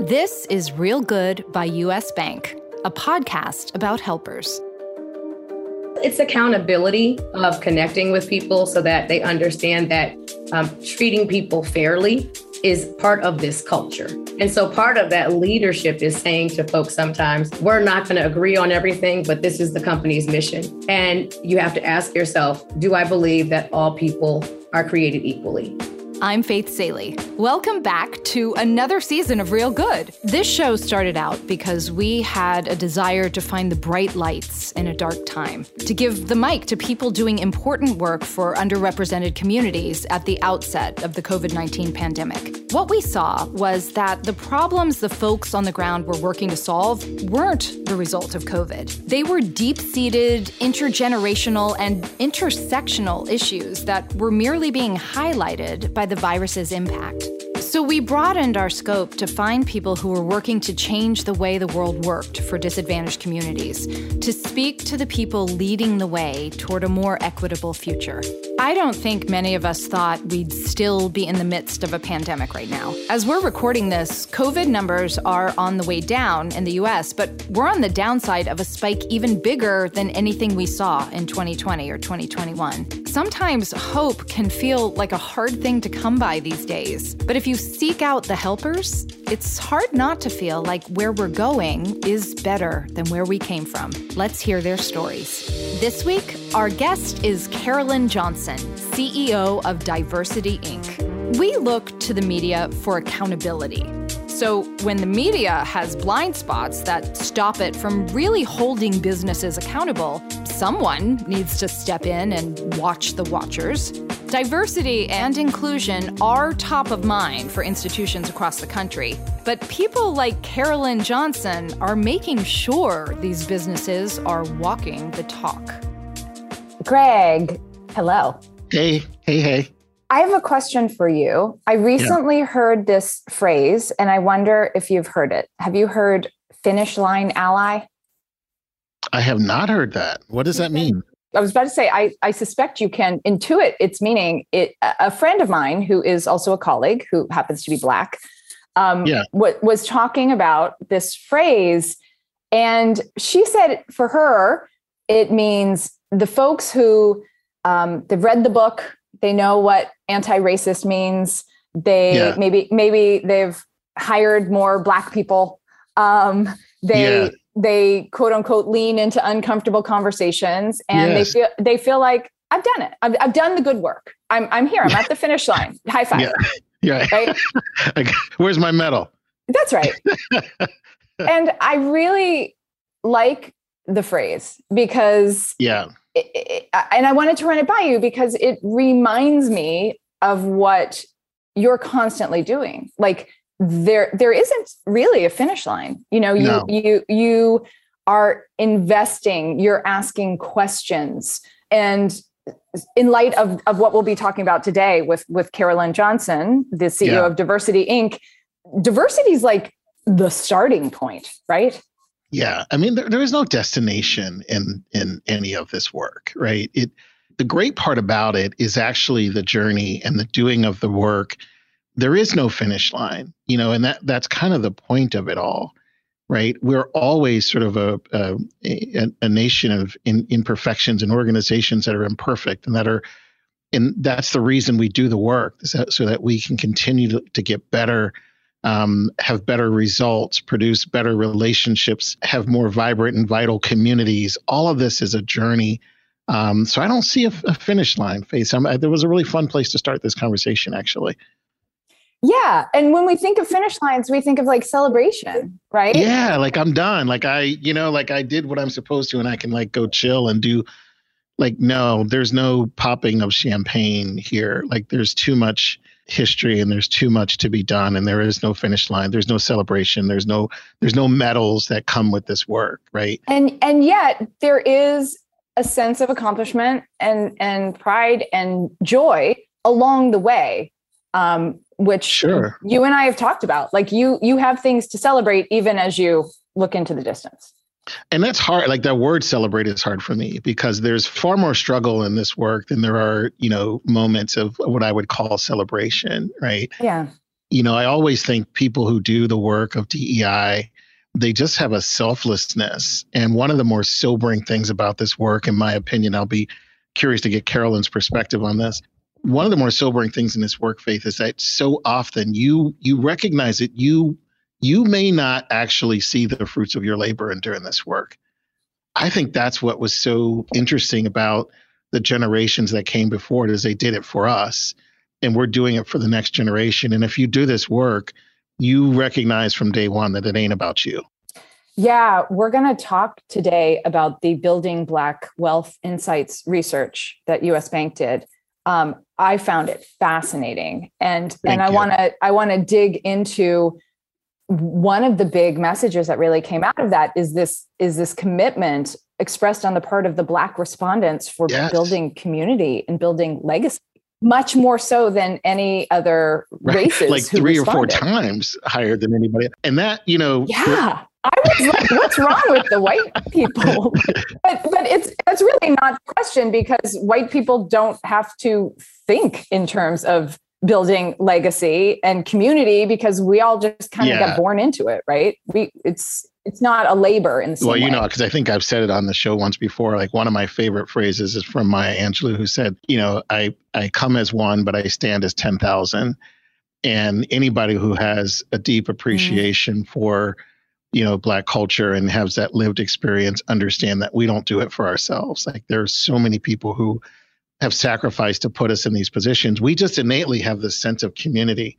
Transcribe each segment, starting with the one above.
This is Real Good by US Bank, a podcast about helpers. It's accountability of connecting with people so that they understand that um, treating people fairly is part of this culture. And so part of that leadership is saying to folks sometimes, we're not going to agree on everything, but this is the company's mission. And you have to ask yourself, do I believe that all people are created equally? I'm Faith Salie. Welcome back to another season of Real Good. This show started out because we had a desire to find the bright lights in a dark time, to give the mic to people doing important work for underrepresented communities at the outset of the COVID 19 pandemic. What we saw was that the problems the folks on the ground were working to solve weren't the result of COVID. They were deep seated, intergenerational, and intersectional issues that were merely being highlighted by the virus's impact. So we broadened our scope to find people who were working to change the way the world worked for disadvantaged communities, to speak to the people leading the way toward a more equitable future. I don't think many of us thought we'd still be in the midst of a pandemic right now. As we're recording this, COVID numbers are on the way down in the US, but we're on the downside of a spike even bigger than anything we saw in 2020 or 2021. Sometimes hope can feel like a hard thing to come by these days. But if you seek out the helpers, it's hard not to feel like where we're going is better than where we came from. Let's hear their stories. This week, our guest is Carolyn Johnson, CEO of Diversity Inc. We look to the media for accountability. So, when the media has blind spots that stop it from really holding businesses accountable, someone needs to step in and watch the watchers. Diversity and inclusion are top of mind for institutions across the country, but people like Carolyn Johnson are making sure these businesses are walking the talk. Greg, hello. Hey, hey, hey. I have a question for you. I recently yeah. heard this phrase and I wonder if you've heard it. Have you heard finish line ally? I have not heard that. What does that mean? I was about to say, I, I suspect you can intuit its meaning. It, a friend of mine who is also a colleague who happens to be Black um, yeah. w- was talking about this phrase. And she said for her, it means the folks who um, they've read the book, they know what anti-racist means. They yeah. maybe maybe they've hired more black people. Um, they yeah they quote unquote lean into uncomfortable conversations and yes. they feel they feel like I've done it. I've, I've done the good work. I'm I'm here. I'm at the finish line. High five. Yeah. yeah. Right? Where's my medal? That's right. and I really like the phrase because yeah. It, it, and I wanted to run it by you because it reminds me of what you're constantly doing. Like there there isn't really a finish line. You know you no. you you are investing you're asking questions. And in light of, of what we'll be talking about today with with carolyn johnson the ceo yeah. of diversity inc diversity is like the starting point right? Yeah. I mean there, there is no destination in in any of this work right? It the great part about it is actually the journey and the doing of the work there is no finish line, you know, and that that's kind of the point of it all, right? We're always sort of a a, a nation of in, imperfections and organizations that are imperfect and that are, and that's the reason we do the work, so that we can continue to, to get better, um, have better results, produce better relationships, have more vibrant and vital communities. All of this is a journey. Um, so I don't see a, a finish line. Faith. I'm, there was a really fun place to start this conversation, actually. Yeah. And when we think of finish lines, we think of like celebration, right? Yeah. Like I'm done. Like I, you know, like I did what I'm supposed to and I can like go chill and do like, no, there's no popping of champagne here. Like there's too much history and there's too much to be done and there is no finish line. There's no celebration. There's no, there's no medals that come with this work. Right. And, and yet there is a sense of accomplishment and, and pride and joy along the way. Um, which sure. you and I have talked about. Like you you have things to celebrate even as you look into the distance. And that's hard. Like that word celebrate is hard for me because there's far more struggle in this work than there are, you know, moments of what I would call celebration, right? Yeah. you know, I always think people who do the work of DEI, they just have a selflessness. And one of the more sobering things about this work, in my opinion, I'll be curious to get Carolyn's perspective on this. One of the more sobering things in this work, Faith, is that so often you you recognize that you you may not actually see the fruits of your labor in doing this work. I think that's what was so interesting about the generations that came before it is they did it for us and we're doing it for the next generation. And if you do this work, you recognize from day one that it ain't about you. Yeah, we're going to talk today about the Building Black Wealth Insights research that US Bank did. Um, I found it fascinating, and Thank and I want to I want to dig into one of the big messages that really came out of that is this is this commitment expressed on the part of the black respondents for yes. building community and building legacy much more so than any other races right. like three responded. or four times higher than anybody and that you know yeah I was like, what's wrong with the white people? But but it's it's really not a question because white people don't have to think in terms of building legacy and community because we all just kind of got born into it, right? We it's it's not a labor in the well you way. know because i think i've said it on the show once before like one of my favorite phrases is from maya angelou who said you know i i come as one but i stand as 10000 and anybody who has a deep mm-hmm. appreciation mm. for you know black culture and has that lived experience understand that we don't do it for ourselves like there's so many people who have sacrificed to put us in these positions we just innately have this sense of community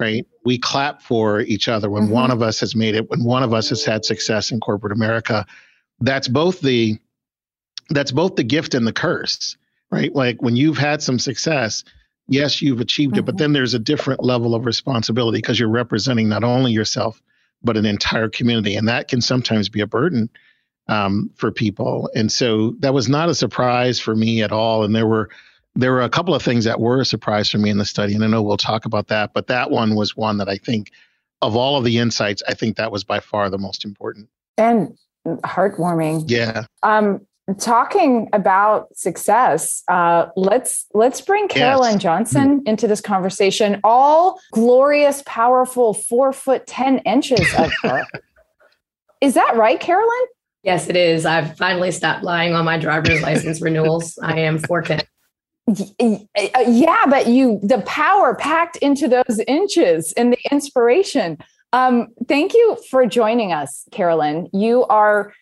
right? We clap for each other when mm-hmm. one of us has made it, when one of us has had success in corporate America. That's both the that's both the gift and the curse, right? Like when you've had some success, yes, you've achieved mm-hmm. it, but mm-hmm. then there's a different level of responsibility because you're representing not only yourself but an entire community, and that can sometimes be a burden um, for people. And so that was not a surprise for me at all. And there were there were a couple of things that were a surprise for me in the study, and I know we'll talk about that. But that one was one that I think, of all of the insights, I think that was by far the most important and heartwarming. Yeah. Um, talking about success, uh, let's let's bring Carolyn yes. Johnson mm-hmm. into this conversation. All glorious, powerful, four foot ten inches of her. is that right, Carolyn? Yes, it is. I've finally stopped lying on my driver's license renewals. I am 4'10. Yeah, but you, the power packed into those inches and the inspiration. Um, thank you for joining us, Carolyn. You are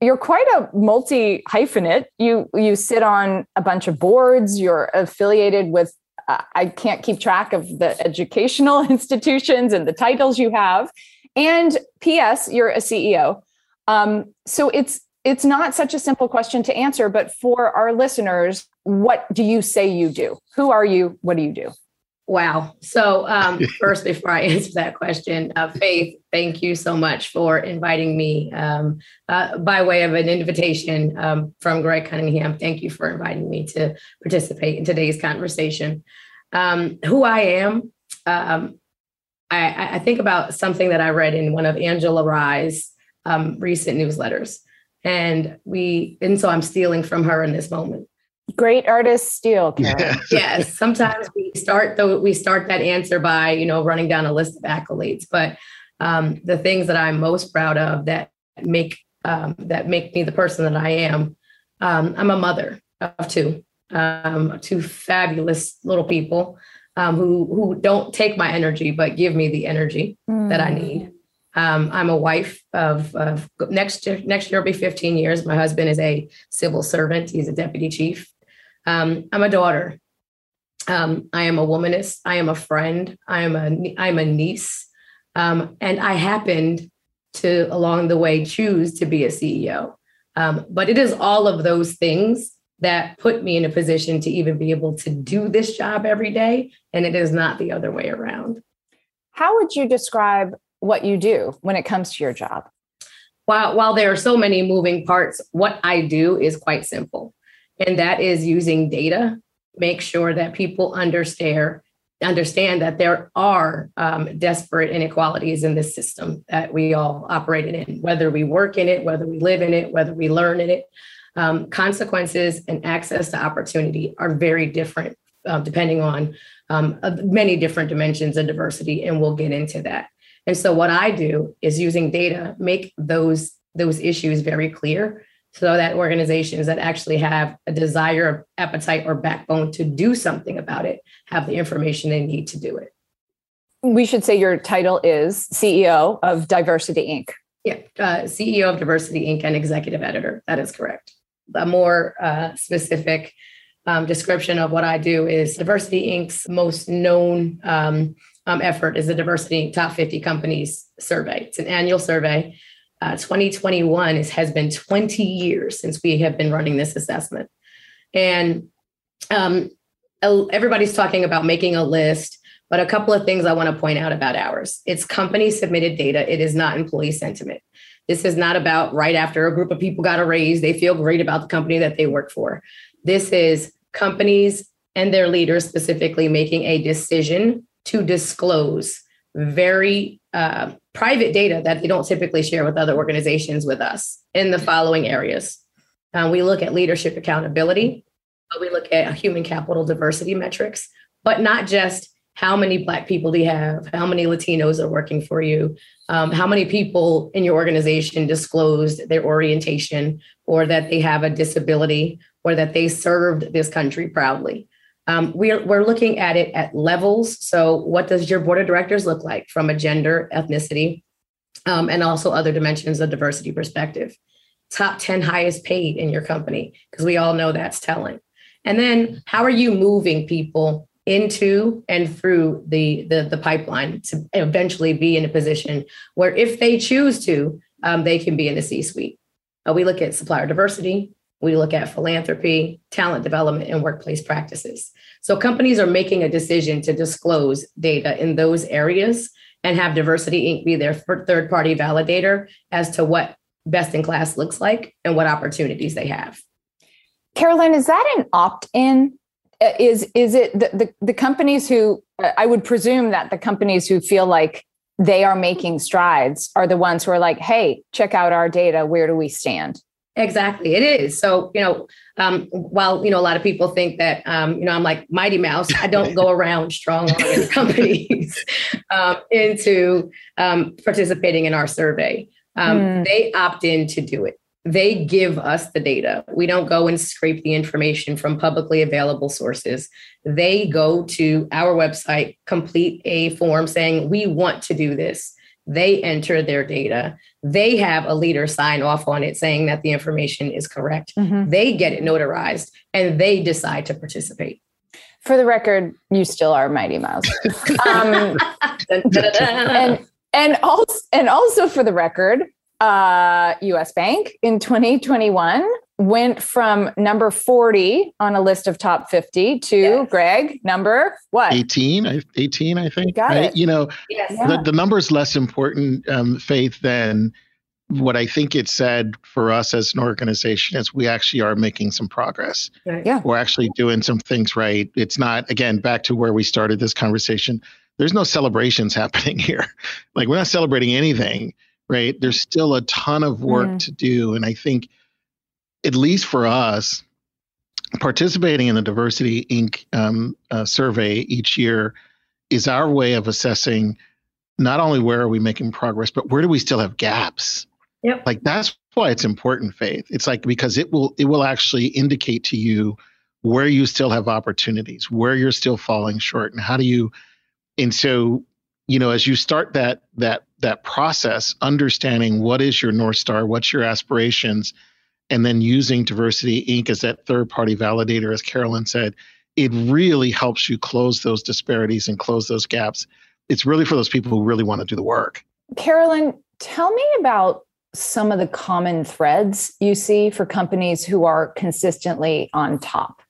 you're quite a multi hyphenate. You you sit on a bunch of boards. You're affiliated with. Uh, I can't keep track of the educational institutions and the titles you have. And P.S. You're a CEO. Um, so it's it's not such a simple question to answer, but for our listeners, what do you say you do? Who are you? What do you do? Wow. So, um, first, before I answer that question, uh, Faith, thank you so much for inviting me um, uh, by way of an invitation um, from Greg Cunningham. Thank you for inviting me to participate in today's conversation. Um, who I am, um, I, I, think about something that I read in one of Angela Rye's um, recent newsletters and we and so i'm stealing from her in this moment great artists steal yes. yes sometimes we start the we start that answer by you know running down a list of accolades but um, the things that i'm most proud of that make um, that make me the person that i am um, i'm a mother of two um, two fabulous little people um, who who don't take my energy but give me the energy mm. that i mm. need um, I'm a wife of, of, next year. Next year will be 15 years. My husband is a civil servant. He's a deputy chief. Um, I'm a daughter. Um, I am a womanist. I am a friend. I am a I'm a niece, um, and I happened to along the way choose to be a CEO. Um, but it is all of those things that put me in a position to even be able to do this job every day, and it is not the other way around. How would you describe what you do when it comes to your job? While, while there are so many moving parts, what I do is quite simple. And that is using data, make sure that people understand understand that there are um, desperate inequalities in this system that we all operate in, whether we work in it, whether we live in it, whether we learn in it. Um, consequences and access to opportunity are very different uh, depending on um, many different dimensions of diversity, and we'll get into that. And so, what I do is using data make those those issues very clear, so that organizations that actually have a desire, appetite, or backbone to do something about it have the information they need to do it. We should say your title is CEO of Diversity Inc. Yeah, uh, CEO of Diversity Inc. and executive editor. That is correct. A more uh, specific um, description of what I do is Diversity Inc.'s most known um, um, effort is the Diversity Inc. Top 50 Companies survey. It's an annual survey. Uh, 2021 is, has been 20 years since we have been running this assessment. And um, everybody's talking about making a list, but a couple of things I want to point out about ours. It's company submitted data, it is not employee sentiment. This is not about right after a group of people got a raise, they feel great about the company that they work for. This is companies and their leaders specifically making a decision to disclose very uh, private data that they don't typically share with other organizations with us in the following areas. Uh, we look at leadership accountability, we look at human capital diversity metrics, but not just how many Black people do you have, how many Latinos are working for you, um, how many people in your organization disclosed their orientation or that they have a disability or that they served this country proudly. Um, we're, we're looking at it at levels. So, what does your board of directors look like from a gender, ethnicity, um, and also other dimensions of diversity perspective? Top 10 highest paid in your company, because we all know that's telling. And then, how are you moving people into and through the, the, the pipeline to eventually be in a position where, if they choose to, um, they can be in the C suite? Uh, we look at supplier diversity, we look at philanthropy, talent development, and workplace practices. So companies are making a decision to disclose data in those areas and have Diversity Inc. be their third party validator as to what best in class looks like and what opportunities they have. Carolyn, is that an opt in? Uh, is is it the, the, the companies who I would presume that the companies who feel like they are making strides are the ones who are like, hey, check out our data. Where do we stand? Exactly, it is. So you know, um, while you know a lot of people think that um, you know I'm like Mighty Mouse, I don't go around strong on companies um, into um, participating in our survey. Mm. They opt in to do it. They give us the data. We don't go and scrape the information from publicly available sources. They go to our website, complete a form saying we want to do this they enter their data. They have a leader sign off on it saying that the information is correct. Mm-hmm. They get it notarized and they decide to participate. For the record, you still are Mighty Mouse. Um, and, and, also, and also for the record, uh, US Bank in 2021 went from number 40 on a list of top 50 to yes. Greg, number what? 18, 18, I think. Got right? It. You know, yes. the, the number is less important, um, Faith, than what I think it said for us as an organization is we actually are making some progress. Right. Yeah. We're actually doing some things right. It's not, again, back to where we started this conversation. There's no celebrations happening here. Like we're not celebrating anything, right? There's still a ton of work mm. to do. And I think at least for us, participating in the Diversity Inc. Um, uh, survey each year is our way of assessing not only where are we making progress, but where do we still have gaps? Yep. Like that's why it's important, Faith. It's like because it will it will actually indicate to you where you still have opportunities, where you're still falling short, and how do you. And so, you know, as you start that that that process, understanding what is your north star, what's your aspirations, and then using Diversity Inc. as that third party validator, as Carolyn said, it really helps you close those disparities and close those gaps. It's really for those people who really want to do the work. Carolyn, tell me about some of the common threads you see for companies who are consistently on top.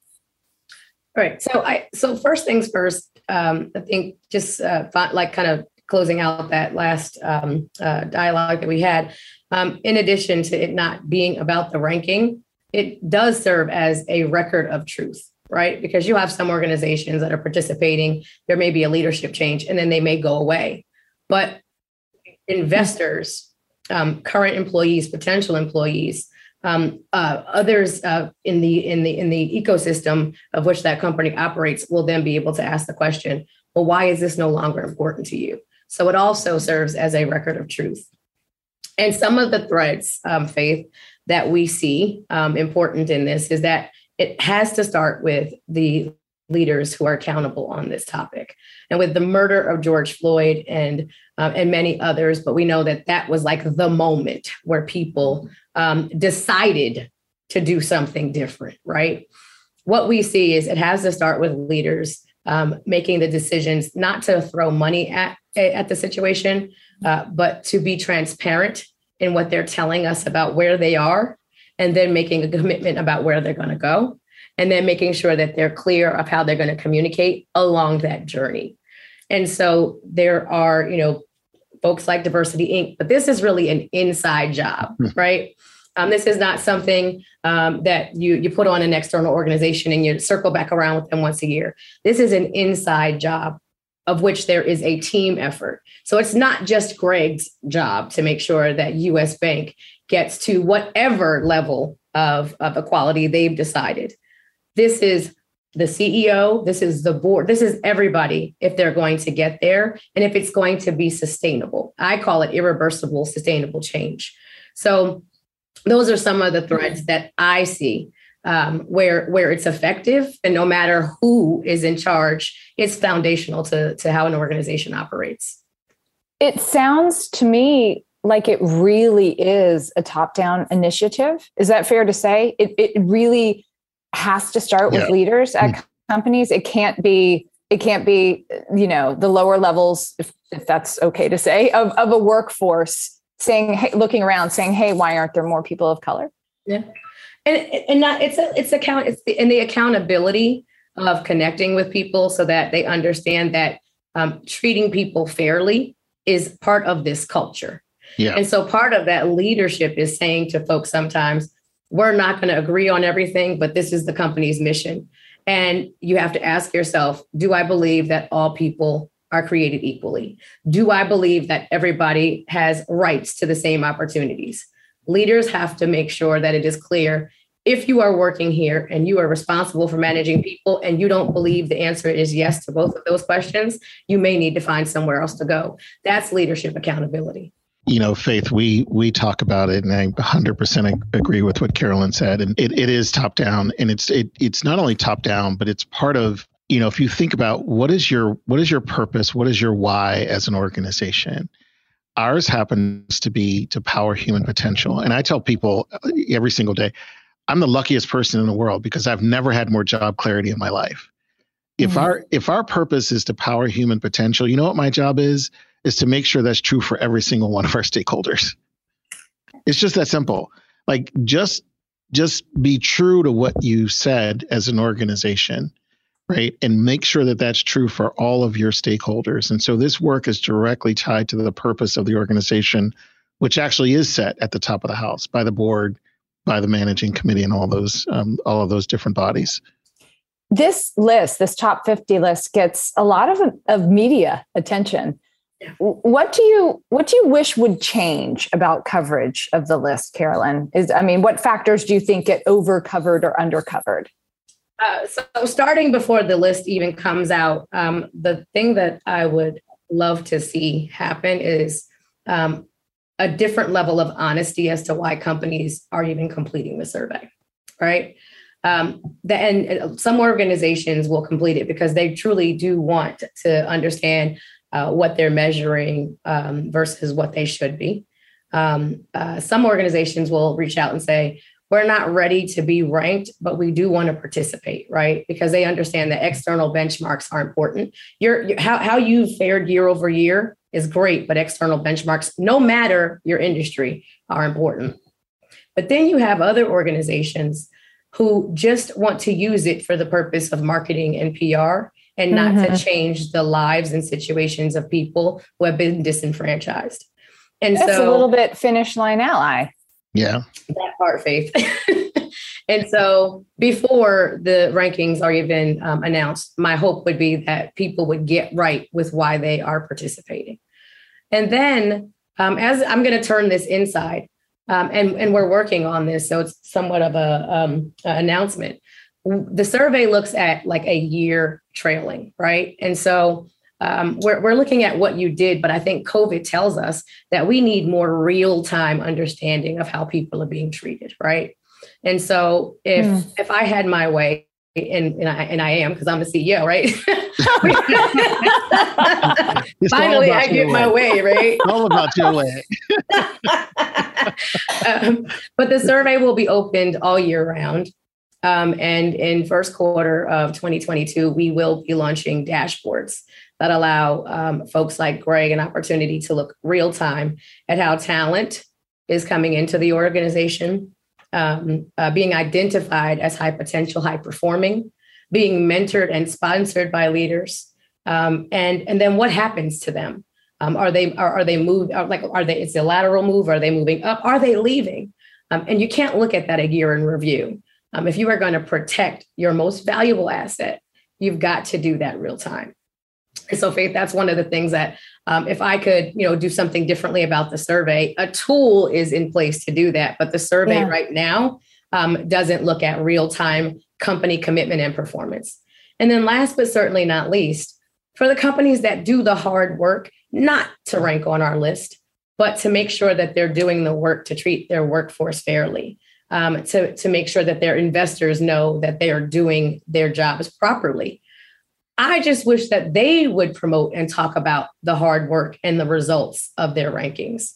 All right. So I so first things first. Um, I think just uh, like kind of closing out that last um, uh, dialogue that we had. Um, in addition to it not being about the ranking, it does serve as a record of truth, right? Because you have some organizations that are participating, there may be a leadership change, and then they may go away. But investors, um, current employees, potential employees, um, uh, others uh, in the in the in the ecosystem of which that company operates will then be able to ask the question, well, why is this no longer important to you? So it also serves as a record of truth. And some of the threads, um, Faith, that we see um, important in this is that it has to start with the leaders who are accountable on this topic. And with the murder of George Floyd and um, and many others, but we know that that was like the moment where people um, decided to do something different, right? What we see is it has to start with leaders um, making the decisions not to throw money at at the situation, uh, but to be transparent in what they're telling us about where they are, and then making a commitment about where they're going to go and then making sure that they're clear of how they're going to communicate along that journey. And so there are, you know, folks like Diversity Inc., but this is really an inside job, hmm. right? Um, this is not something um, that you you put on an external organization and you circle back around with them once a year. This is an inside job of which there is a team effort. So it's not just Greg's job to make sure that US Bank gets to whatever level of, of equality they've decided. This is the CEO, this is the board, this is everybody if they're going to get there and if it's going to be sustainable. I call it irreversible sustainable change. So those are some of the threads that I see um, where where it's effective and no matter who is in charge, it's foundational to, to how an organization operates. It sounds to me like it really is a top-down initiative. Is that fair to say? It, it really has to start with yeah. leaders at mm. companies. It can't be it can't be you know the lower levels if, if that's okay to say of, of a workforce saying hey, looking around saying hey why aren't there more people of color? Yeah. And and not it's a, it's account it's the, and the accountability of connecting with people so that they understand that um, treating people fairly is part of this culture. Yeah. And so part of that leadership is saying to folks sometimes we're not going to agree on everything, but this is the company's mission. And you have to ask yourself do I believe that all people are created equally? Do I believe that everybody has rights to the same opportunities? Leaders have to make sure that it is clear if you are working here and you are responsible for managing people and you don't believe the answer is yes to both of those questions, you may need to find somewhere else to go. That's leadership accountability you know, Faith, we we talk about it, and I 100% agree with what Carolyn said. And it, it is top down, and it's it, it's not only top down, but it's part of you know, if you think about what is your what is your purpose, what is your why as an organization. Ours happens to be to power human potential, and I tell people every single day, I'm the luckiest person in the world because I've never had more job clarity in my life. If mm-hmm. our if our purpose is to power human potential, you know what my job is? is to make sure that's true for every single one of our stakeholders. It's just that simple. Like just just be true to what you said as an organization, right? And make sure that that's true for all of your stakeholders. And so this work is directly tied to the purpose of the organization, which actually is set at the top of the house by the board, by the managing committee, and all those um, all of those different bodies this list, this top 50 list, gets a lot of, of media attention. What do you what do you wish would change about coverage of the list, Carolyn? Is I mean, what factors do you think get over covered or under covered? Uh, so starting before the list even comes out, um, the thing that I would love to see happen is um, a different level of honesty as to why companies are even completing the survey, right? Um, the, and some organizations will complete it because they truly do want to understand uh, what they're measuring um, versus what they should be. Um, uh, some organizations will reach out and say, we're not ready to be ranked, but we do want to participate, right? Because they understand that external benchmarks are important. Your, how, how you fared year over year is great, but external benchmarks, no matter your industry, are important. But then you have other organizations who just want to use it for the purpose of marketing and PR and not mm-hmm. to change the lives and situations of people who have been disenfranchised. And That's so a little bit finish line ally. Yeah. That part, Faith. and so before the rankings are even um, announced, my hope would be that people would get right with why they are participating. And then, um, as I'm going to turn this inside, um, and and we're working on this, so it's somewhat of a um, announcement. The survey looks at like a year trailing, right? And so um, we're, we're looking at what you did, but I think COVID tells us that we need more real time understanding of how people are being treated, right? And so if mm. if I had my way, and, and I and I am because I'm the CEO, right? Finally, I get my way, right? all about your way. um, but the survey will be opened all year round. Um, and in first quarter of 2022, we will be launching dashboards that allow um, folks like Greg an opportunity to look real time at how talent is coming into the organization, um, uh, being identified as high potential, high performing, being mentored and sponsored by leaders, um, and and then what happens to them? Um, are they are, are they moved? Are, like are they? It's a lateral move. Are they moving up? Are they leaving? Um, and you can't look at that a year in review. Um, if you are going to protect your most valuable asset, you've got to do that real time. So, Faith, that's one of the things that um, if I could, you know, do something differently about the survey, a tool is in place to do that. But the survey yeah. right now um, doesn't look at real time company commitment and performance. And then, last but certainly not least, for the companies that do the hard work, not to rank on our list, but to make sure that they're doing the work to treat their workforce fairly, um, to, to make sure that their investors know that they are doing their jobs properly. I just wish that they would promote and talk about the hard work and the results of their rankings,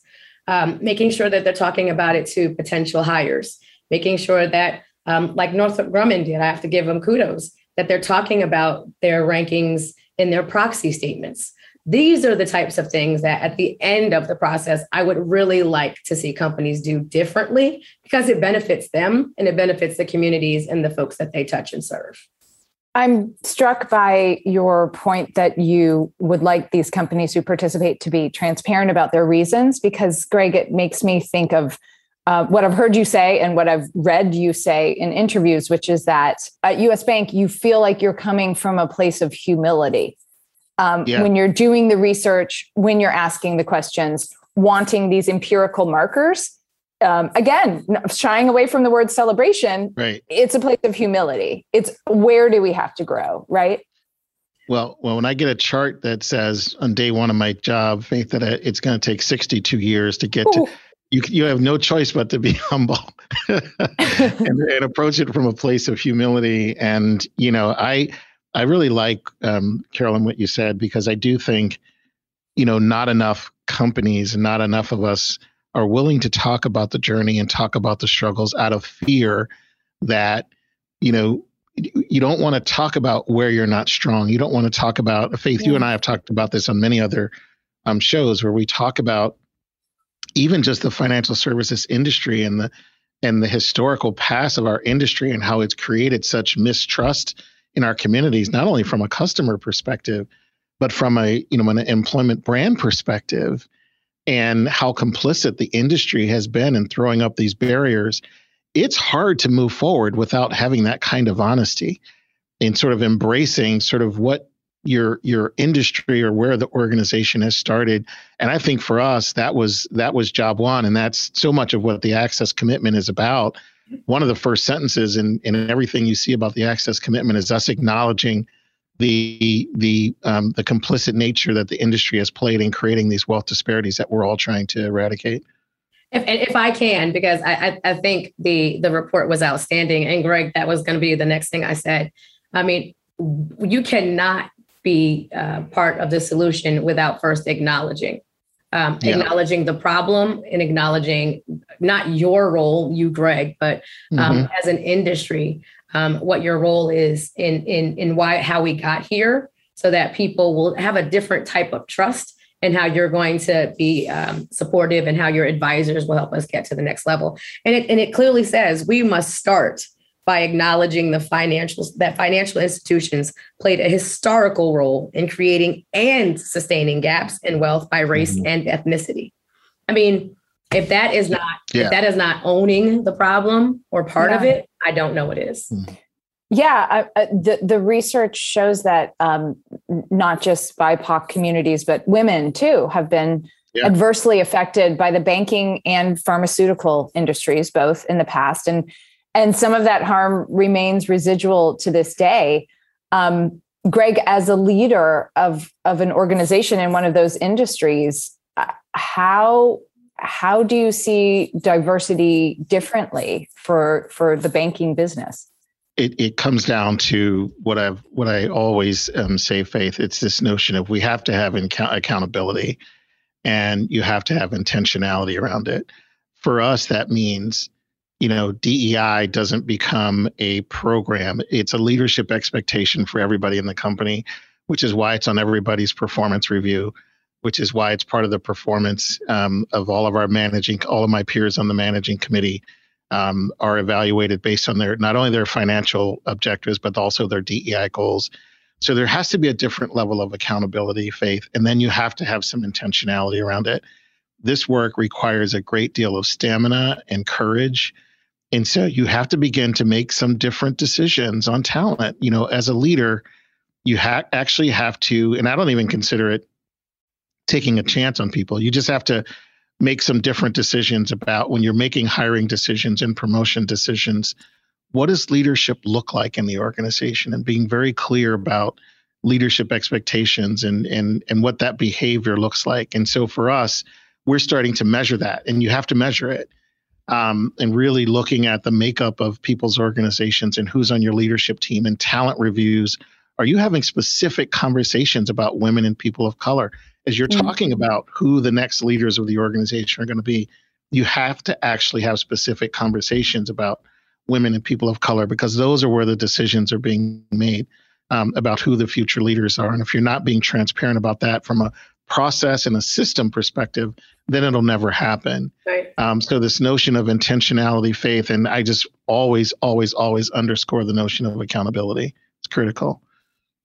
um, making sure that they're talking about it to potential hires, making sure that, um, like Northrop Grumman did, I have to give them kudos, that they're talking about their rankings in their proxy statements. These are the types of things that at the end of the process, I would really like to see companies do differently because it benefits them and it benefits the communities and the folks that they touch and serve. I'm struck by your point that you would like these companies who participate to be transparent about their reasons, because, Greg, it makes me think of uh, what I've heard you say and what I've read you say in interviews, which is that at US Bank, you feel like you're coming from a place of humility. Um, yeah. When you're doing the research, when you're asking the questions, wanting these empirical markers um, again, shying away from the word celebration, right? It's a place of humility. It's where do we have to grow, right? Well, well, when I get a chart that says on day one of my job, faith that it's going to take 62 years to get Ooh. to, you you have no choice but to be humble and, and, approach it from a place of humility. And you know, I I really like um, Carolyn what you said because I do think, you know, not enough companies not enough of us are willing to talk about the journey and talk about the struggles out of fear that you know you don't want to talk about where you're not strong you don't want to talk about faith yeah. you and i have talked about this on many other um, shows where we talk about even just the financial services industry and the and the historical past of our industry and how it's created such mistrust in our communities not only from a customer perspective but from a you know an employment brand perspective and how complicit the industry has been in throwing up these barriers, it's hard to move forward without having that kind of honesty and sort of embracing sort of what your your industry or where the organization has started. And i think for us that was that was job one and that's so much of what the access commitment is about. One of the first sentences in in everything you see about the access commitment is us acknowledging the the um, the complicit nature that the industry has played in creating these wealth disparities that we're all trying to eradicate. If, if I can, because I, I think the the report was outstanding, and Greg, that was going to be the next thing I said. I mean, you cannot be uh, part of the solution without first acknowledging um, yeah. acknowledging the problem and acknowledging not your role, you, Greg, but um, mm-hmm. as an industry, um, what your role is in in in why how we got here, so that people will have a different type of trust and how you're going to be um, supportive and how your advisors will help us get to the next level. And it and it clearly says we must start by acknowledging the financials that financial institutions played a historical role in creating and sustaining gaps in wealth by race mm-hmm. and ethnicity. I mean, if that is not yeah. if that is not owning the problem or part yeah. of it, I don't know what is. Mm. Yeah, I, the the research shows that um, not just BIPOC communities, but women too, have been yeah. adversely affected by the banking and pharmaceutical industries, both in the past, and and some of that harm remains residual to this day. Um, Greg, as a leader of of an organization in one of those industries, uh, how how do you see diversity differently for for the banking business? It, it comes down to what I've what I always um, say, Faith. It's this notion of we have to have inca- accountability, and you have to have intentionality around it. For us, that means you know DEI doesn't become a program; it's a leadership expectation for everybody in the company, which is why it's on everybody's performance review which is why it's part of the performance um, of all of our managing, all of my peers on the managing committee um, are evaluated based on their not only their financial objectives but also their DEI goals. So there has to be a different level of accountability, faith, and then you have to have some intentionality around it. This work requires a great deal of stamina and courage. And so you have to begin to make some different decisions on talent. You know, as a leader, you ha- actually have to, and I don't even consider it taking a chance on people. You just have to make some different decisions about when you're making hiring decisions and promotion decisions. What does leadership look like in the organization and being very clear about leadership expectations and and and what that behavior looks like. And so for us, we're starting to measure that, and you have to measure it. Um, and really looking at the makeup of people's organizations and who's on your leadership team and talent reviews. Are you having specific conversations about women and people of color? As you're mm-hmm. talking about who the next leaders of the organization are going to be, you have to actually have specific conversations about women and people of color because those are where the decisions are being made um, about who the future leaders are. And if you're not being transparent about that from a process and a system perspective, then it'll never happen. Right. Um, so this notion of intentionality, faith, and I just always, always, always underscore the notion of accountability. It's critical.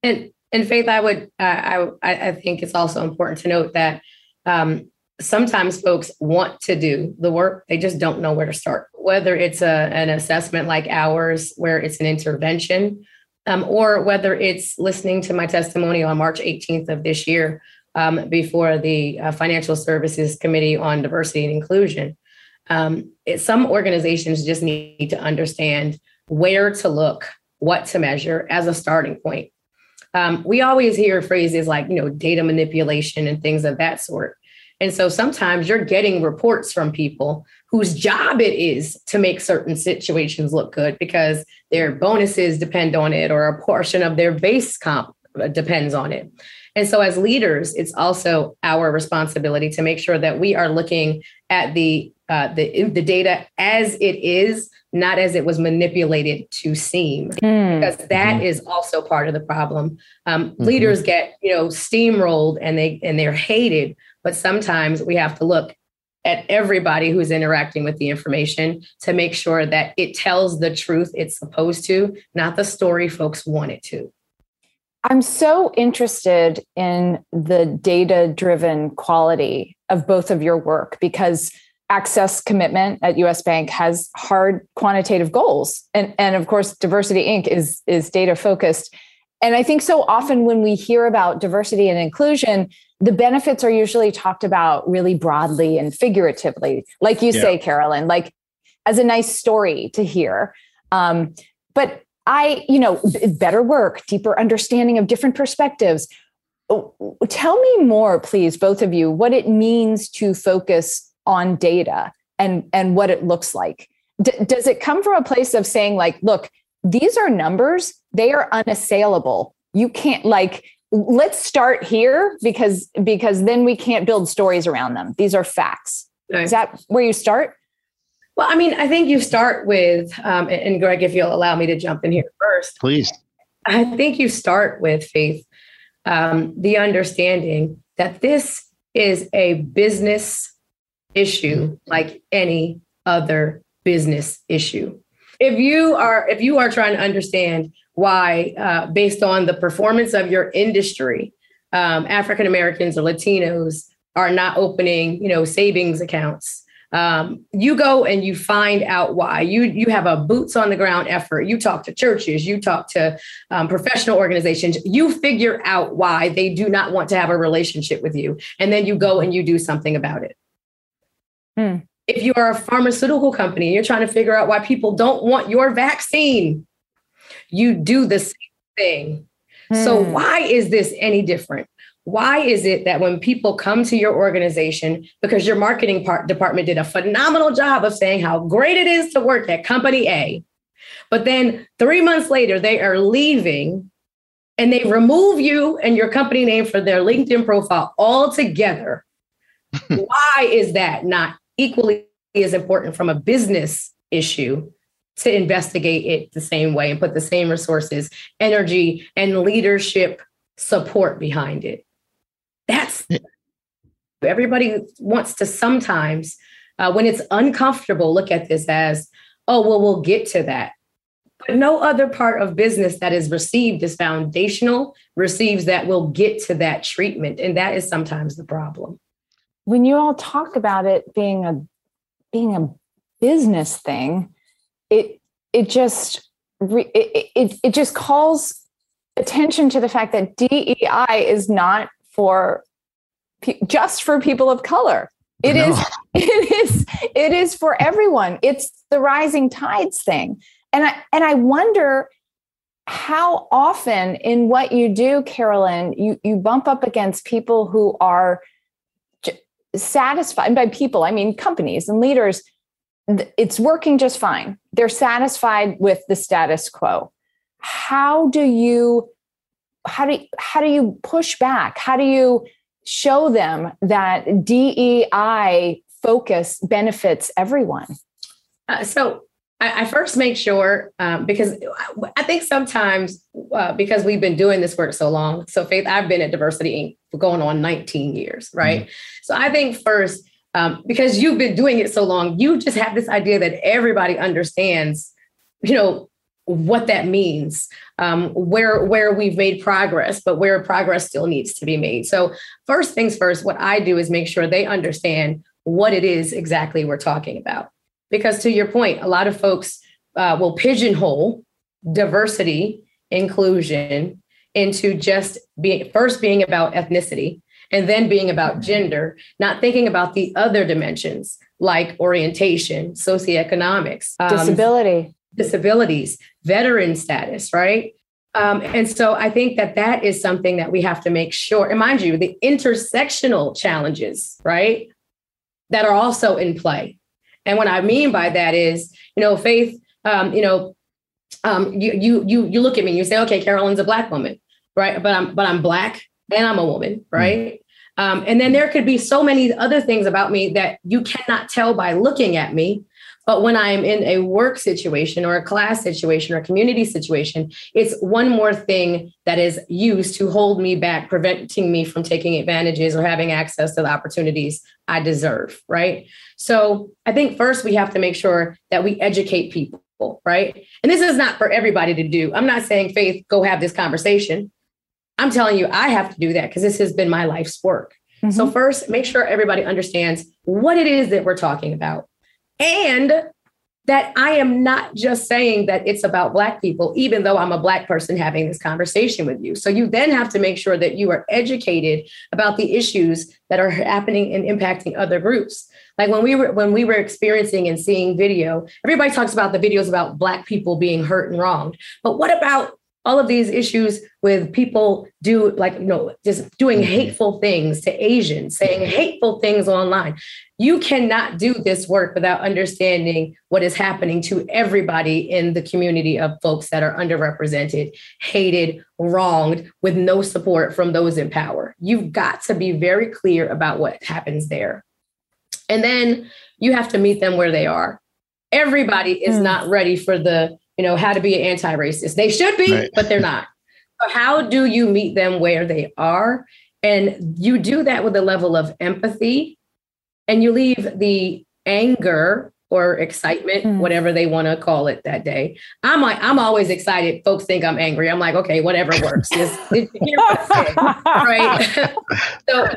And in faith, I would, uh, I, I think it's also important to note that um, sometimes folks want to do the work, they just don't know where to start. Whether it's a, an assessment like ours, where it's an intervention, um, or whether it's listening to my testimony on March 18th of this year um, before the uh, Financial Services Committee on Diversity and Inclusion. Um, it, some organizations just need to understand where to look, what to measure as a starting point. Um, we always hear phrases like, you know, data manipulation and things of that sort. And so sometimes you're getting reports from people whose job it is to make certain situations look good because their bonuses depend on it or a portion of their base comp uh, depends on it. And so as leaders, it's also our responsibility to make sure that we are looking at the uh, the the data as it is, not as it was manipulated to seem, mm. because that mm-hmm. is also part of the problem. Um, mm-hmm. Leaders get you know steamrolled and they and they're hated, but sometimes we have to look at everybody who's interacting with the information to make sure that it tells the truth it's supposed to, not the story folks want it to. I'm so interested in the data driven quality of both of your work because access commitment at US Bank has hard quantitative goals. And, and of course, Diversity Inc. is, is data focused. And I think so often when we hear about diversity and inclusion, the benefits are usually talked about really broadly and figuratively, like you yeah. say, Carolyn, like as a nice story to hear. Um, but I, you know, better work, deeper understanding of different perspectives. Oh, tell me more, please, both of you, what it means to focus on data and and what it looks like. D- does it come from a place of saying like, look, these are numbers, they are unassailable. You can't like let's start here because because then we can't build stories around them. These are facts. Right. Is that where you start? Well, I mean, I think you start with, um, and Greg, if you'll allow me to jump in here first. Please. I think you start with faith, um, the understanding that this is a business issue like any other business issue. If you are if you are trying to understand why, uh, based on the performance of your industry, um, African Americans or Latinos are not opening, you know, savings accounts um, you go and you find out why. You you have a boots on the ground effort. You talk to churches. You talk to um, professional organizations. You figure out why they do not want to have a relationship with you. And then you go and you do something about it hmm. if you are a pharmaceutical company you're trying to figure out why people don't want your vaccine you do the same thing hmm. so why is this any different why is it that when people come to your organization because your marketing part, department did a phenomenal job of saying how great it is to work at company A, but then three months later they are leaving and they remove you and your company name for their LinkedIn profile altogether? why is that not equally as important from a business issue to investigate it the same way and put the same resources, energy, and leadership support behind it? That's everybody wants to sometimes, uh, when it's uncomfortable, look at this as, oh, well, we'll get to that. But no other part of business that is received is foundational receives that will get to that treatment. And that is sometimes the problem. When you all talk about it being a being a business thing, it it just it, it, it just calls attention to the fact that DEI is not for just for people of color. It no. is it is it is for everyone. It's the rising tides thing. And I and I wonder how often in what you do, Carolyn, you you bump up against people who are satisfied by people, I mean companies and leaders it's working just fine. They're satisfied with the status quo. How do you how do how do you push back? How do you show them that DEI focus benefits everyone? Uh, so I, I, first make sure um, because I think sometimes uh, because we've been doing this work so long. So Faith, I've been at Diversity Inc. for going on 19 years, right? Mm-hmm. So I think first um, because you've been doing it so long, you just have this idea that everybody understands, you know, what that means, um, where where we've made progress, but where progress still needs to be made. So first things first, what I do is make sure they understand what it is exactly we're talking about. Because to your point, a lot of folks uh, will pigeonhole diversity, inclusion into just being first being about ethnicity and then being about gender, not thinking about the other dimensions like orientation, socioeconomics, um, disability disabilities, veteran status, right? Um, and so I think that that is something that we have to make sure. And mind you, the intersectional challenges, right, that are also in play. And what I mean by that is, you know, Faith, um, you know, um, you you you you look at me and you say, okay, Carolyn's a black woman, right? But I'm but I'm black and I'm a woman, right? Mm-hmm. Um, and then there could be so many other things about me that you cannot tell by looking at me but when I'm in a work situation or a class situation or a community situation, it's one more thing that is used to hold me back, preventing me from taking advantages or having access to the opportunities I deserve. Right. So I think first we have to make sure that we educate people. Right. And this is not for everybody to do. I'm not saying, Faith, go have this conversation. I'm telling you, I have to do that because this has been my life's work. Mm-hmm. So, first, make sure everybody understands what it is that we're talking about and that I am not just saying that it's about Black people, even though I'm a Black person having this conversation with you. So you then have to make sure that you are educated about the issues that are happening and impacting other groups. Like when we were when we were experiencing and seeing video, everybody talks about the videos about Black people being hurt and wronged. But what about all of these issues with people do like you know just doing mm-hmm. hateful things to asians saying hateful things online you cannot do this work without understanding what is happening to everybody in the community of folks that are underrepresented hated wronged with no support from those in power you've got to be very clear about what happens there and then you have to meet them where they are everybody is mm. not ready for the you know, how to be an anti-racist. They should be, right. but they're not. So how do you meet them where they are? And you do that with a level of empathy and you leave the anger or excitement, mm. whatever they want to call it that day. I'm like, I'm always excited. Folks think I'm angry. I'm like, okay, whatever works. Just, right? so,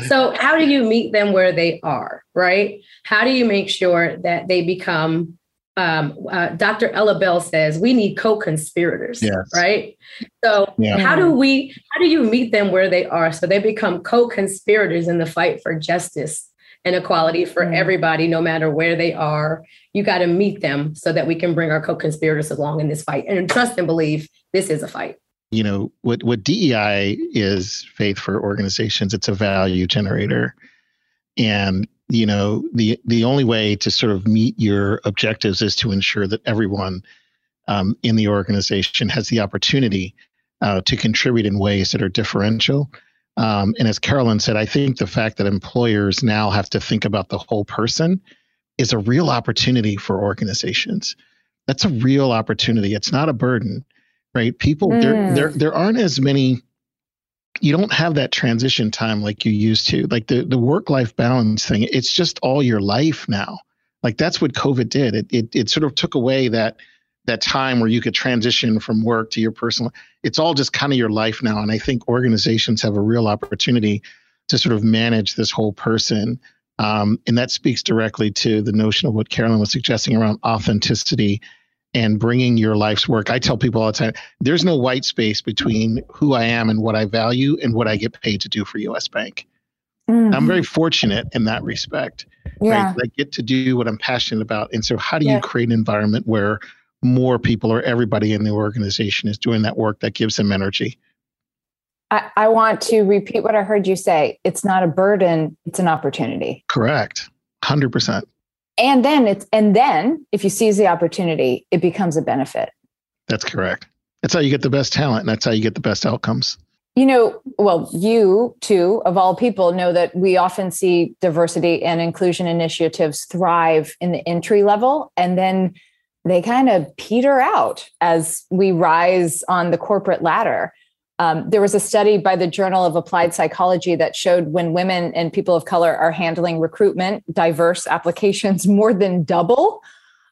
so how do you meet them where they are? Right? How do you make sure that they become um, uh, Dr. Ella Bell says we need co-conspirators, yes. right? So yeah. how do we how do you meet them where they are so they become co-conspirators in the fight for justice and equality for mm everybody, no matter where they are? You got to meet them so that we can bring our co-conspirators along in this fight and trust and believe this is a fight. You know what what DEI is Faith for organizations. It's a value generator, and you know the the only way to sort of meet your objectives is to ensure that everyone um, in the organization has the opportunity uh, to contribute in ways that are differential. Um, and as Carolyn said, I think the fact that employers now have to think about the whole person is a real opportunity for organizations. That's a real opportunity. It's not a burden, right? People mm. there there there aren't as many you don't have that transition time like you used to. Like the the work life balance thing, it's just all your life now. Like that's what COVID did. It it it sort of took away that that time where you could transition from work to your personal. It's all just kind of your life now, and I think organizations have a real opportunity to sort of manage this whole person. Um, and that speaks directly to the notion of what Carolyn was suggesting around authenticity and bringing your life's work. I tell people all the time there's no white space between who I am and what I value and what I get paid to do for US Bank. Mm-hmm. I'm very fortunate in that respect. Yeah. Right? I get to do what I'm passionate about. And so, how do yeah. you create an environment where more people or everybody in the organization is doing that work that gives them energy? I, I want to repeat what I heard you say. It's not a burden, it's an opportunity. Correct. 100% and then it's and then if you seize the opportunity it becomes a benefit. That's correct. That's how you get the best talent and that's how you get the best outcomes. You know well you too of all people know that we often see diversity and inclusion initiatives thrive in the entry level and then they kind of peter out as we rise on the corporate ladder um, there was a study by the Journal of Applied Psychology that showed when women and people of color are handling recruitment, diverse applications more than double.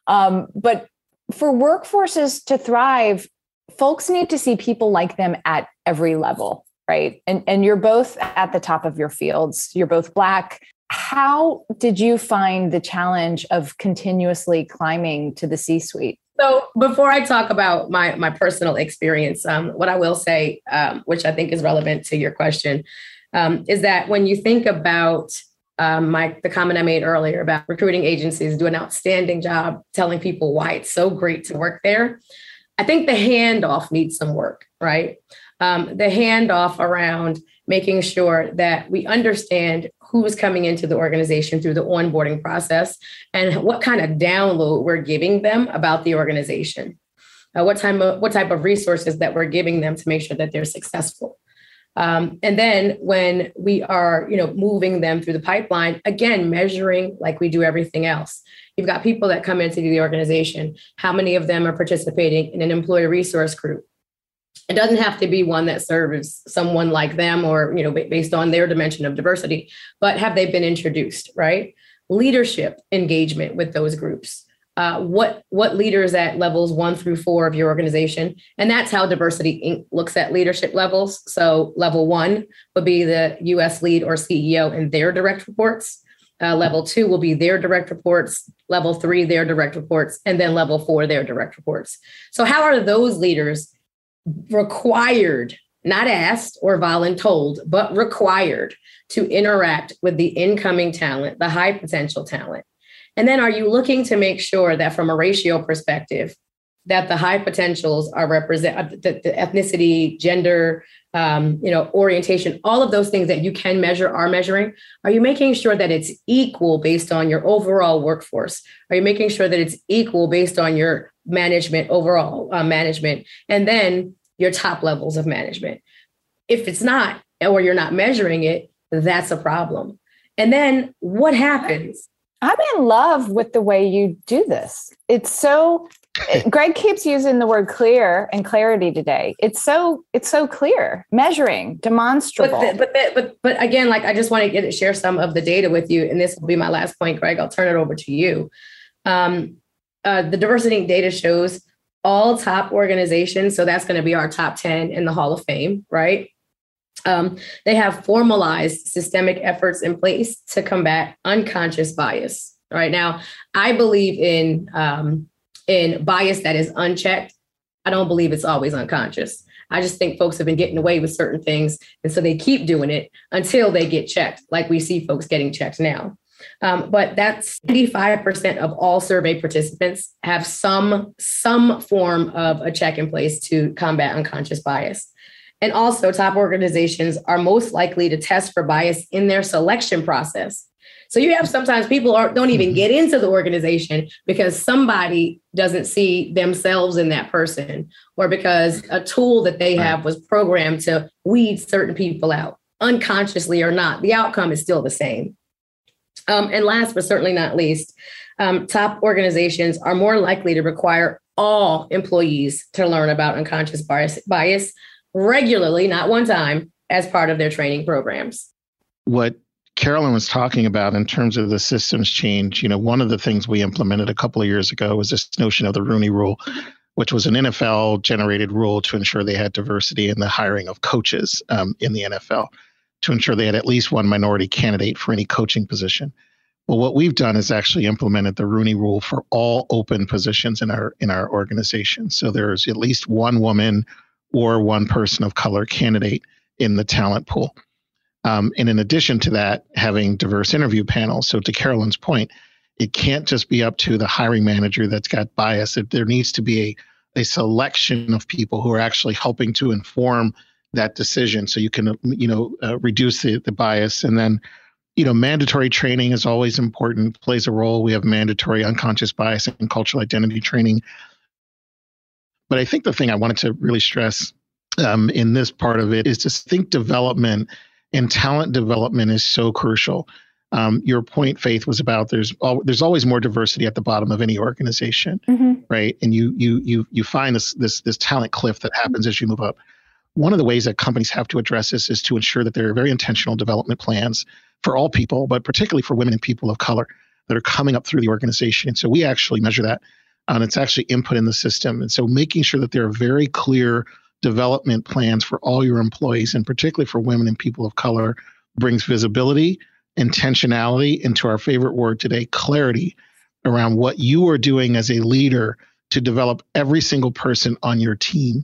Um, but for workforces to thrive, folks need to see people like them at every level, right? And, and you're both at the top of your fields. You're both Black. How did you find the challenge of continuously climbing to the C suite? So before I talk about my my personal experience, um, what I will say, um, which I think is relevant to your question, um, is that when you think about um, my the comment I made earlier about recruiting agencies do an outstanding job telling people why it's so great to work there, I think the handoff needs some work, right? Um, the handoff around making sure that we understand who is coming into the organization through the onboarding process and what kind of download we're giving them about the organization. Uh, what type of what type of resources that we're giving them to make sure that they're successful. Um, and then when we are, you know, moving them through the pipeline, again, measuring like we do everything else. You've got people that come into the organization. How many of them are participating in an employee resource group? It doesn't have to be one that serves someone like them or you know based on their dimension of diversity but have they been introduced right? Leadership engagement with those groups uh, what what leaders at levels one through four of your organization and that's how diversity inc looks at leadership levels. So level one would be the us lead or ceo and their direct reports. Uh, level two will be their direct reports. Level three their direct reports. And then level four their direct reports. So how are those leaders required, not asked or voluntold, but required to interact with the incoming talent, the high potential talent? And then are you looking to make sure that from a ratio perspective, that the high potentials are represent uh, the, the ethnicity, gender, um, you know, orientation, all of those things that you can measure are measuring. Are you making sure that it's equal based on your overall workforce? Are you making sure that it's equal based on your management, overall uh, management, and then your top levels of management. If it's not, or you're not measuring it, that's a problem. And then what happens? I'm in love with the way you do this. It's so Greg keeps using the word clear and clarity today. It's so it's so clear, measuring, demonstrable. But the, but the, but but again, like I just want to get share some of the data with you, and this will be my last point, Greg. I'll turn it over to you. Um, uh, the diversity data shows all top organizations, so that's going to be our top ten in the Hall of Fame, right? Um, they have formalized systemic efforts in place to combat unconscious bias. Right now, I believe in um, in bias that is unchecked. I don't believe it's always unconscious. I just think folks have been getting away with certain things, and so they keep doing it until they get checked, like we see folks getting checked now. Um, but that's 85% of all survey participants have some some form of a check in place to combat unconscious bias. And also, top organizations are most likely to test for bias in their selection process. So you have sometimes people are, don't even mm-hmm. get into the organization because somebody doesn't see themselves in that person, or because a tool that they have was programmed to weed certain people out, unconsciously or not. The outcome is still the same. Um, and last but certainly not least, um, top organizations are more likely to require all employees to learn about unconscious bias, bias regularly, not one time, as part of their training programs. What Carolyn was talking about in terms of the systems change, you know, one of the things we implemented a couple of years ago was this notion of the Rooney Rule, which was an NFL generated rule to ensure they had diversity in the hiring of coaches um, in the NFL, to ensure they had at least one minority candidate for any coaching position. Well, what we've done is actually implemented the Rooney Rule for all open positions in our in our organization. So there's at least one woman or one person of color candidate in the talent pool. Um, and in addition to that, having diverse interview panels. So, to Carolyn's point, it can't just be up to the hiring manager that's got bias. There needs to be a, a selection of people who are actually helping to inform that decision so you can you know uh, reduce the, the bias and then you know mandatory training is always important plays a role we have mandatory unconscious bias and cultural identity training but I think the thing I wanted to really stress um, in this part of it is to think development and talent development is so crucial. Um, your point, Faith, was about there's al- there's always more diversity at the bottom of any organization, mm-hmm. right? And you you you you find this this this talent cliff that happens as you move up. One of the ways that companies have to address this is to ensure that there are very intentional development plans for all people, but particularly for women and people of color that are coming up through the organization. And so we actually measure that and it's actually input in the system. And so making sure that there are very clear development plans for all your employees, and particularly for women and people of color, brings visibility, intentionality, and to our favorite word today, clarity around what you are doing as a leader to develop every single person on your team.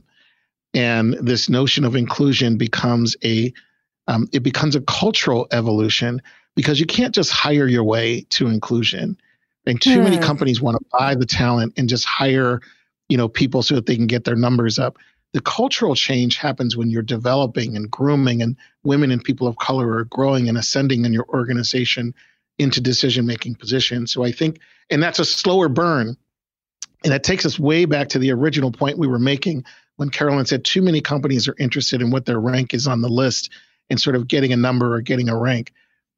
And this notion of inclusion becomes a um, it becomes a cultural evolution because you can't just hire your way to inclusion and too hmm. many companies want to buy the talent and just hire, you know, people so that they can get their numbers up. The cultural change happens when you're developing and grooming and women and people of color are growing and ascending in your organization into decision making positions. So I think, and that's a slower burn. And that takes us way back to the original point we were making when Carolyn said too many companies are interested in what their rank is on the list and sort of getting a number or getting a rank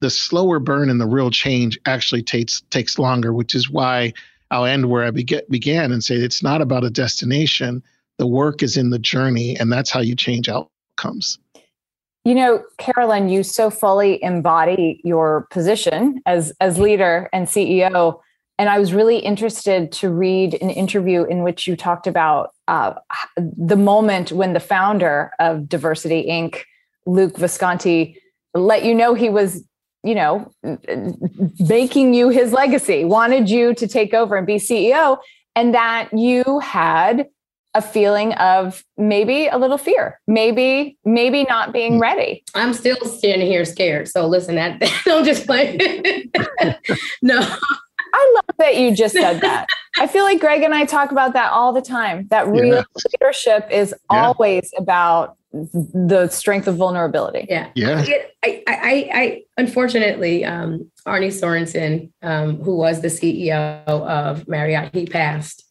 the slower burn and the real change actually takes takes longer, which is why I'll end where I be- began and say it's not about a destination. The work is in the journey, and that's how you change outcomes. You know, Carolyn, you so fully embody your position as as leader and CEO. And I was really interested to read an interview in which you talked about uh, the moment when the founder of Diversity Inc., Luke Visconti, let you know he was you know, making you his legacy, wanted you to take over and be CEO, and that you had a feeling of maybe a little fear, maybe, maybe not being hmm. ready. I'm still standing here scared. So listen, that don't just play. no. I love that you just said that. I feel like Greg and I talk about that all the time. That real yeah. leadership is yeah. always about the strength of vulnerability. Yeah. Yeah. I, I, I, unfortunately, um, Arne Sorenson, um, who was the CEO of Marriott, he passed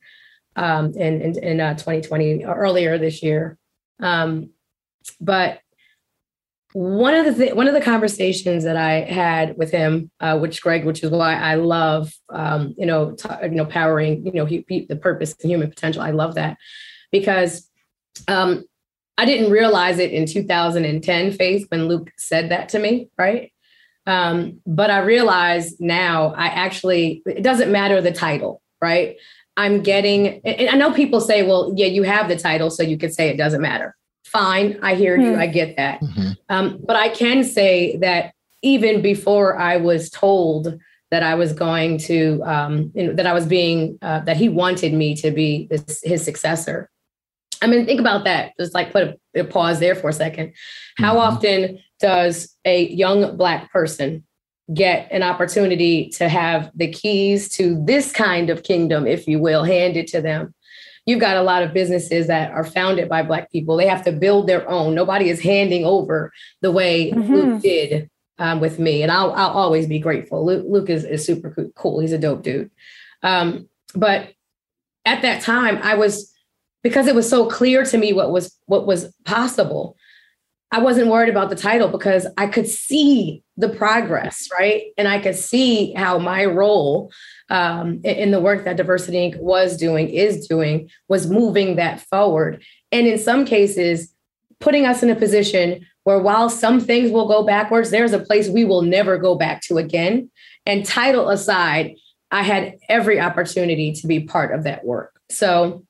um, in, in, in uh, 2020 earlier this year. Um, but one of the th- one of the conversations that I had with him, uh, which Greg, which is why I love, um, you know, t- you know, powering, you know, he, he, the purpose and human potential. I love that because um, I didn't realize it in 2010, Faith, when Luke said that to me, right? Um, but I realize now I actually, it doesn't matter the title, right? I'm getting, and I know people say, well, yeah, you have the title, so you could say it doesn't matter. Fine, I hear mm-hmm. you, I get that. Mm-hmm. Um, but I can say that even before I was told that I was going to, um, you know, that I was being, uh, that he wanted me to be this, his successor, I mean, think about that. Just like put a, a pause there for a second. How mm-hmm. often does a young Black person get an opportunity to have the keys to this kind of kingdom, if you will, handed to them? You've got a lot of businesses that are founded by Black people. They have to build their own. Nobody is handing over the way mm-hmm. Luke did um, with me. And I'll, I'll always be grateful. Luke, Luke is, is super cool. He's a dope dude. Um, but at that time, I was because it was so clear to me what was what was possible. I wasn't worried about the title because I could see the progress, right? And I could see how my role um, in the work that Diversity Inc. was doing, is doing, was moving that forward. And in some cases, putting us in a position where while some things will go backwards, there's a place we will never go back to again. And title aside, I had every opportunity to be part of that work. So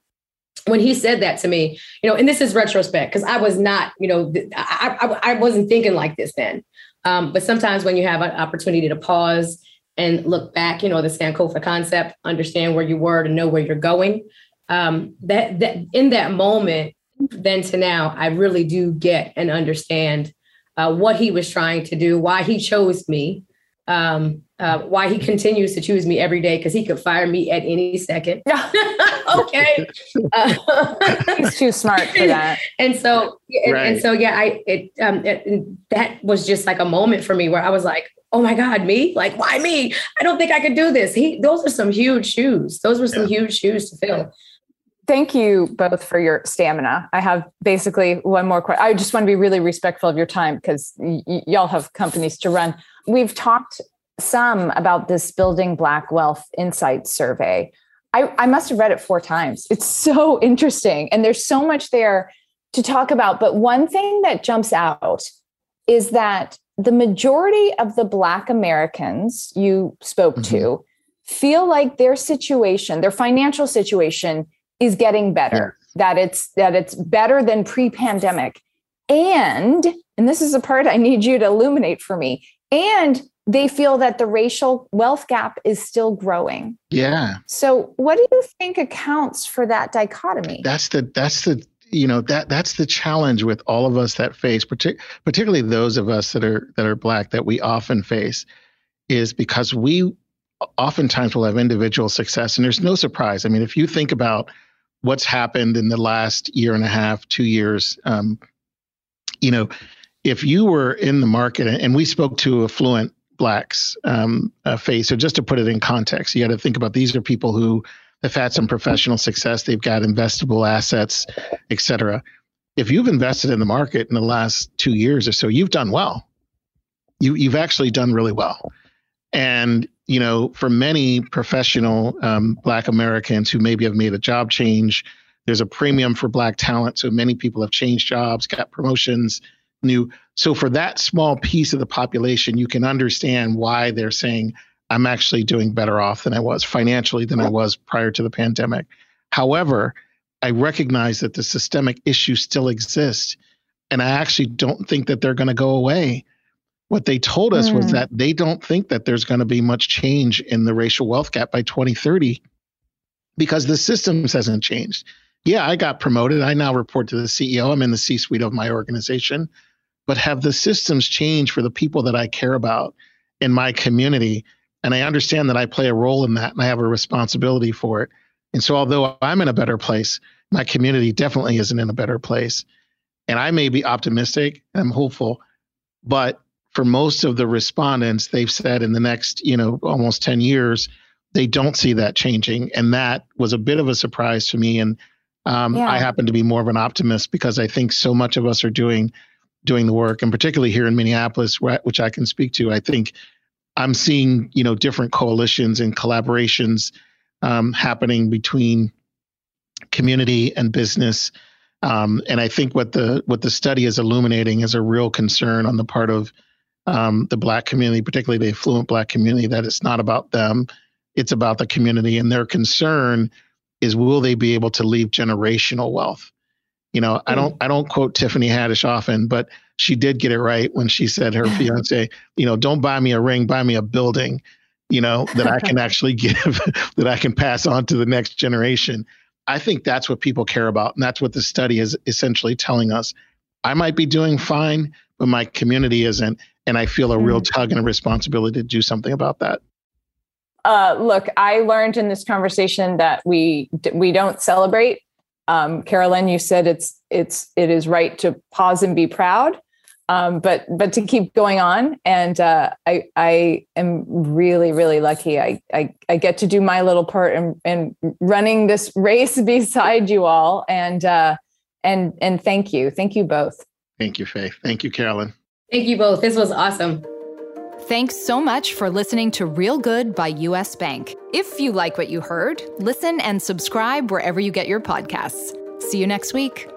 when he said that to me, you know, and this is retrospect because I was not, you know, I, I, I wasn't thinking like this then. Um, but sometimes when you have an opportunity to pause and look back, you know, the Sankofa concept, understand where you were to know where you're going. Um, that that in that moment, then to now, I really do get and understand uh, what he was trying to do, why he chose me, um, uh, why he continues to choose me every day because he could fire me at any second. okay, uh, he's too smart for that. And so, and, right. and so, yeah, I it, um, it, that was just like a moment for me where I was like, oh my god, me? Like, why me? I don't think I could do this. He, those are some huge shoes. Those were some yeah. huge shoes to fill. Thank you both for your stamina. I have basically one more question. I just want to be really respectful of your time because y- y- y'all have companies to run. We've talked some about this Building Black Wealth Insight survey. I, I must have read it four times. It's so interesting. And there's so much there to talk about. But one thing that jumps out is that the majority of the Black Americans you spoke mm-hmm. to feel like their situation, their financial situation, is getting better. Yeah. That it's that it's better than pre-pandemic. And and this is a part I need you to illuminate for me. And they feel that the racial wealth gap is still growing. Yeah. So what do you think accounts for that dichotomy? That's the that's the you know that that's the challenge with all of us that face partic- particularly those of us that are that are black that we often face is because we oftentimes will have individual success and there's no surprise. I mean if you think about what's happened in the last year and a half, 2 years um, you know if you were in the market and we spoke to affluent blacks um, uh, Faith. So just to put it in context, you got to think about these are people who have had some professional success. They've got investable assets, et cetera. If you've invested in the market in the last two years or so, you've done well. You you've actually done really well. And you know, for many professional um, Black Americans who maybe have made a job change, there's a premium for Black talent. So many people have changed jobs, got promotions, new. So for that small piece of the population, you can understand why they're saying, I'm actually doing better off than I was financially than I was prior to the pandemic. However, I recognize that the systemic issues still exist. And I actually don't think that they're going to go away. What they told us mm. was hmm. that they don't think that there's going to be much change in the racial wealth gap by 2030 because the systems hasn't changed. Yeah, I got promoted. I now report to the CEO. I'm in the C suite of my organization but have the systems change for the people that I care about in my community. And I understand that I play a role in that and I have a responsibility for it. And so, although I'm in a better place, my community definitely isn't in a better place. And I may be optimistic, and I'm hopeful, but for most of the respondents, they've said in the next, you know, almost 10 years, they don't see that changing. And that was a bit of a surprise to me. And um, yeah. I happen to be more of an optimist because I think so much of us are doing doing the work, and particularly here in Minneapolis, which I can speak to, I think I'm seeing you know different coalitions and collaborations um, happening between community and business. Um, and I think what the what the study is illuminating is a real concern on the part of um, the Black community, particularly the affluent Black community, that it's not about them, it's about the community, and their concern is will they be able to leave generational wealth? You know, I don't I don't quote Tiffany Haddish often, but she did get it right when she said her fiance, you know, don't buy me a ring, buy me a building, you know, that I can actually give, that I can pass on to the next generation. I think that's what people care about. And that's what the study is essentially telling us. I might be doing fine, but my community isn't. And I feel a real mm. tug and a responsibility to do something about that. Uh, look, I learned in this conversation that we we don't celebrate. Um, Carolyn, you said it's it's it is right to pause and be proud. Um, but but to keep going on. And uh, I I am really really lucky. I, I I get to do my little part in, in running this race beside you all. And uh, and and thank you. Thank you both. Thank you Faith. Thank you Carolyn. Thank you both. This was awesome Thanks so much for listening to Real Good by US Bank. If you like what you heard, listen and subscribe wherever you get your podcasts. See you next week.